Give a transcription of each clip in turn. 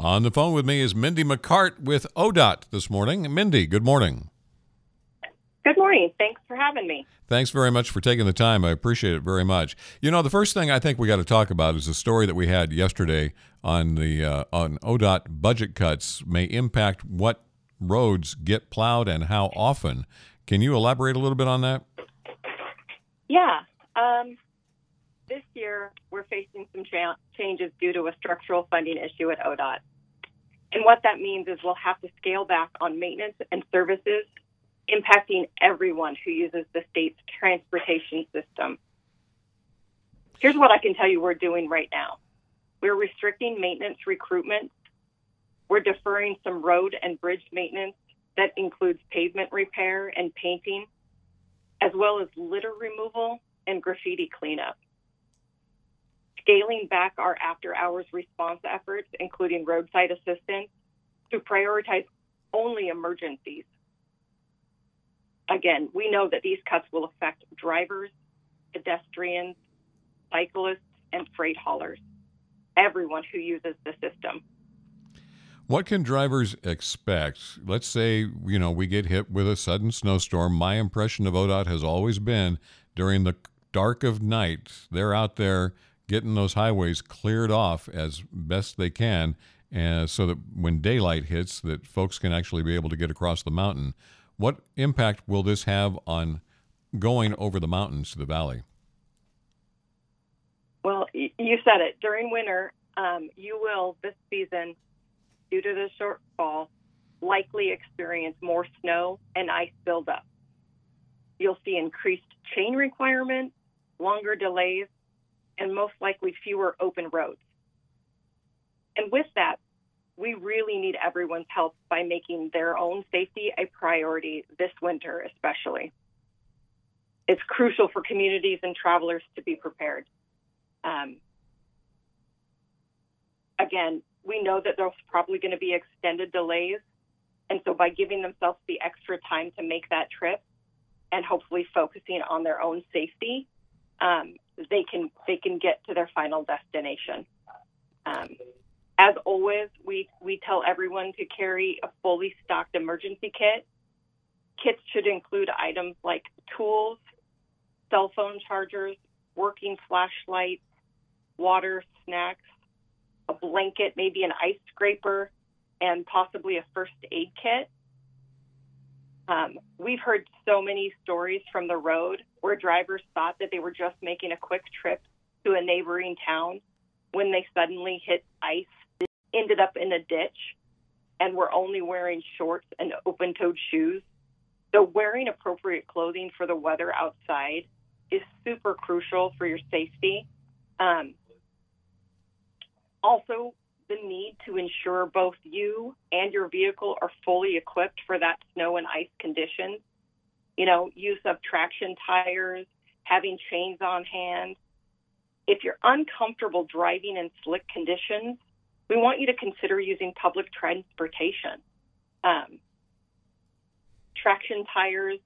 On the phone with me is Mindy McCart with ODOT this morning. Mindy, good morning. Good morning. Thanks for having me. Thanks very much for taking the time. I appreciate it very much. You know, the first thing I think we got to talk about is the story that we had yesterday on the uh, on ODOT budget cuts may impact what roads get plowed and how often. Can you elaborate a little bit on that? Yeah. Um, this year, we're facing some cha- changes due to a structural funding issue at ODOT. And what that means is we'll have to scale back on maintenance and services impacting everyone who uses the state's transportation system. Here's what I can tell you we're doing right now we're restricting maintenance recruitment, we're deferring some road and bridge maintenance that includes pavement repair and painting, as well as litter removal and graffiti cleanup. Scaling back our after hours response efforts, including roadside assistance, to prioritize only emergencies again, we know that these cuts will affect drivers, pedestrians, cyclists, and freight haulers, everyone who uses the system. What can drivers expect? Let's say, you know, we get hit with a sudden snowstorm. My impression of ODOT has always been during the dark of night, they're out there getting those highways cleared off as best they can, uh, so that when daylight hits, that folks can actually be able to get across the mountain. What impact will this have on going over the mountains to the valley? Well, you said it. During winter, um, you will this season, due to the shortfall, likely experience more snow and ice buildup. You'll see increased chain requirements, longer delays, and most likely fewer open roads. And with that, we really need everyone's help by making their own safety a priority this winter, especially. It's crucial for communities and travelers to be prepared. Um, again, we know that there's probably going to be extended delays. And so by giving themselves the extra time to make that trip and hopefully focusing on their own safety, um, they can they can get to their final destination. Um, as always, we, we tell everyone to carry a fully stocked emergency kit. Kits should include items like tools, cell phone chargers, working flashlights, water, snacks, a blanket, maybe an ice scraper, and possibly a first aid kit. Um, we've heard so many stories from the road where drivers thought that they were just making a quick trip to a neighboring town when they suddenly hit ice ended up in a ditch and were only wearing shorts and open toed shoes. So, wearing appropriate clothing for the weather outside is super crucial for your safety. Um, also, the need to ensure both you and your vehicle are fully equipped for that snow and ice conditions. You know, use of traction tires, having chains on hand. If you're uncomfortable driving in slick conditions, we want you to consider using public transportation. Um, traction tires,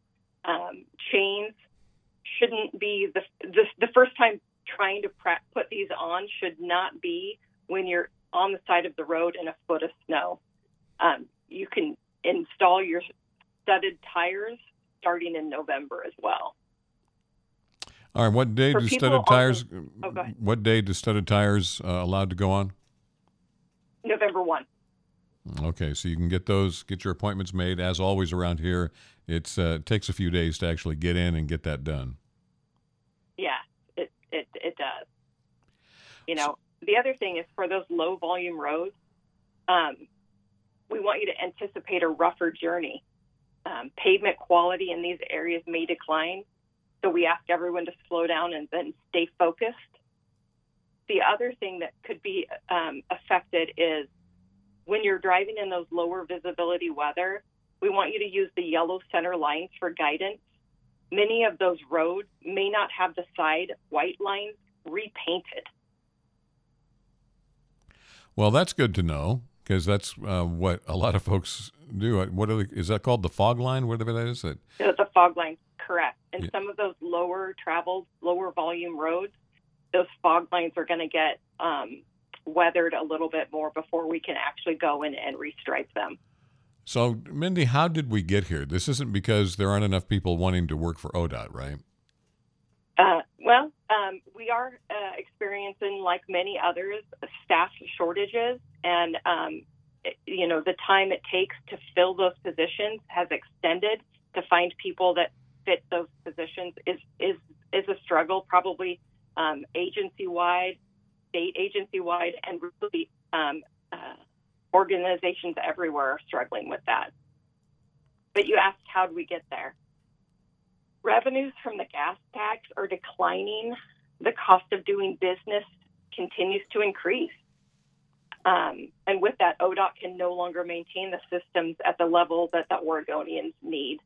um, chains shouldn't be the, the, the first time trying to put these on should not be when you're on the side of the road in a foot of snow. Um, you can install your studded tires starting in November as well. All right. What day For do studded tires? The, oh, what day do studded tires uh, allowed to go on? November 1. Okay, so you can get those, get your appointments made. As always around here, it's, uh, it takes a few days to actually get in and get that done. Yeah, it, it, it does. You know, the other thing is for those low volume roads, um, we want you to anticipate a rougher journey. Um, pavement quality in these areas may decline, so we ask everyone to slow down and then stay focused the other thing that could be um, affected is when you're driving in those lower visibility weather, we want you to use the yellow center lines for guidance. Many of those roads may not have the side white lines repainted. Well, that's good to know because that's uh, what a lot of folks do. What they, is that called? The fog line? Whatever that is. That the fog line, correct. And yeah. some of those lower traveled, lower volume roads, those fog lines are going to get um, weathered a little bit more before we can actually go in and restripe them. So, Mindy, how did we get here? This isn't because there aren't enough people wanting to work for ODOT, right? Uh, well, um, we are uh, experiencing, like many others, staff shortages, and um, you know the time it takes to fill those positions has extended. To find people that fit those positions is is is a struggle, probably um, agency wide, state agency wide, and really um, uh, organizations everywhere are struggling with that. But you asked how do we get there? Revenues from the gas tax are declining. The cost of doing business continues to increase. Um, and with that, ODOT can no longer maintain the systems at the level that the Oregonians need.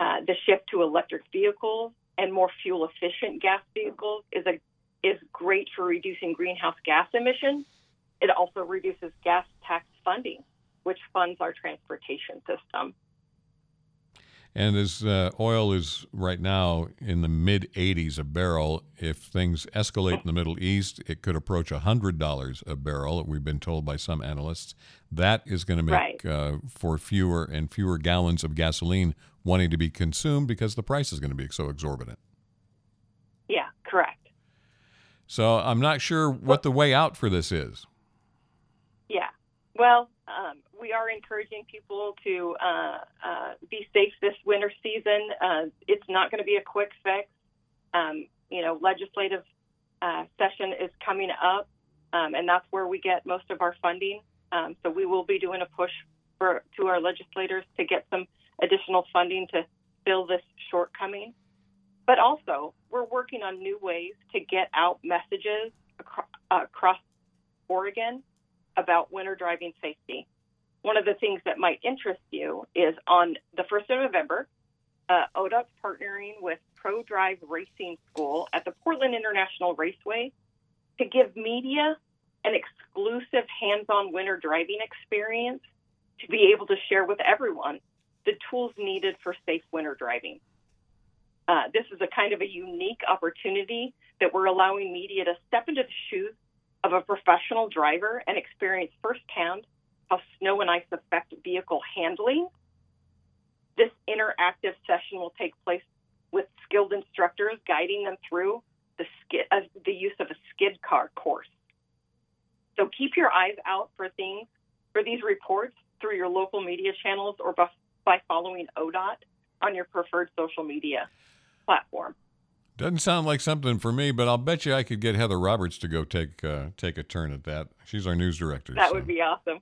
Uh, the shift to electric vehicles and more fuel efficient gas vehicles is a is great for reducing greenhouse gas emissions. It also reduces gas tax funding, which funds our transportation system. And as uh, oil is right now in the mid 80s a barrel, if things escalate in the Middle East, it could approach $100 a barrel, we've been told by some analysts. That is going to make right. uh, for fewer and fewer gallons of gasoline wanting to be consumed because the price is going to be so exorbitant. Yeah, correct. So I'm not sure what the way out for this is. Yeah. Well, um, we are encouraging people to uh, uh, be safe this winter season. Uh, it's not going to be a quick fix. Um, you know, legislative uh, session is coming up, um, and that's where we get most of our funding. Um, so we will be doing a push for to our legislators to get some additional funding to fill this shortcoming. But also, we're working on new ways to get out messages across, across Oregon about winter driving safety. One of the things that might interest you is on the 1st of November, uh, ODOT's partnering with Pro Drive Racing School at the Portland International Raceway to give media an exclusive hands on winter driving experience to be able to share with everyone the tools needed for safe winter driving. Uh, this is a kind of a unique opportunity that we're allowing media to step into the shoes of a professional driver and experience firsthand how snow and ice affect vehicle handling. This interactive session will take place with skilled instructors guiding them through the, skid, uh, the use of a skid car course. So keep your eyes out for things, for these reports through your local media channels or by following ODOT on your preferred social media platform. Doesn't sound like something for me, but I'll bet you I could get Heather Roberts to go take uh, take a turn at that. She's our news director. That so would be awesome.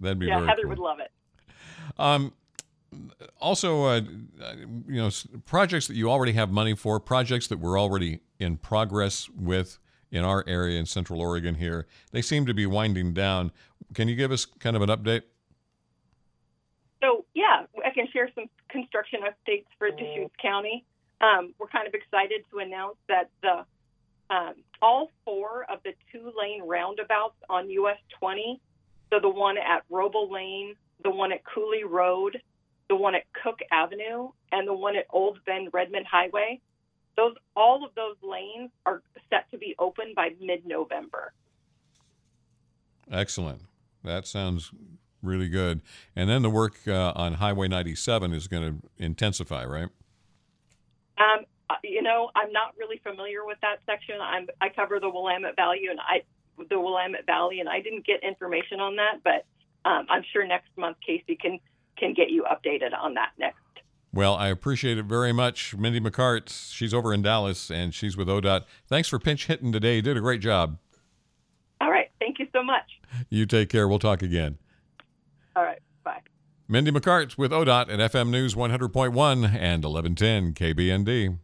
That'd be yeah. Heather cool. would love it. Um, also, uh, you know, projects that you already have money for, projects that we're already in progress with in our area in Central Oregon here, they seem to be winding down. Can you give us kind of an update? So, yeah, I can share some construction updates for Deschutes County. Um, we're kind of excited to announce that the um, all four of the two lane roundabouts on US 20, so the one at Robal Lane, the one at Cooley Road, the one at Cook Avenue, and the one at Old Bend Redmond Highway, those all of those lanes are set to be open by mid-November. Excellent. That sounds really good. And then the work uh, on Highway 97 is going to intensify, right? Um, you know, I'm not really familiar with that section. I'm I cover the Willamette Valley and I the Willamette Valley, and I didn't get information on that, but um, I'm sure next month Casey can can get you updated on that next. Well, I appreciate it very much. Mindy McCart, she's over in Dallas and she's with ODOT. Thanks for pinch hitting today. You did a great job. All right. Thank you so much. You take care. We'll talk again. All right. Bye. Mindy McCart with ODOT at FM News 100.1 and 1110 KBND.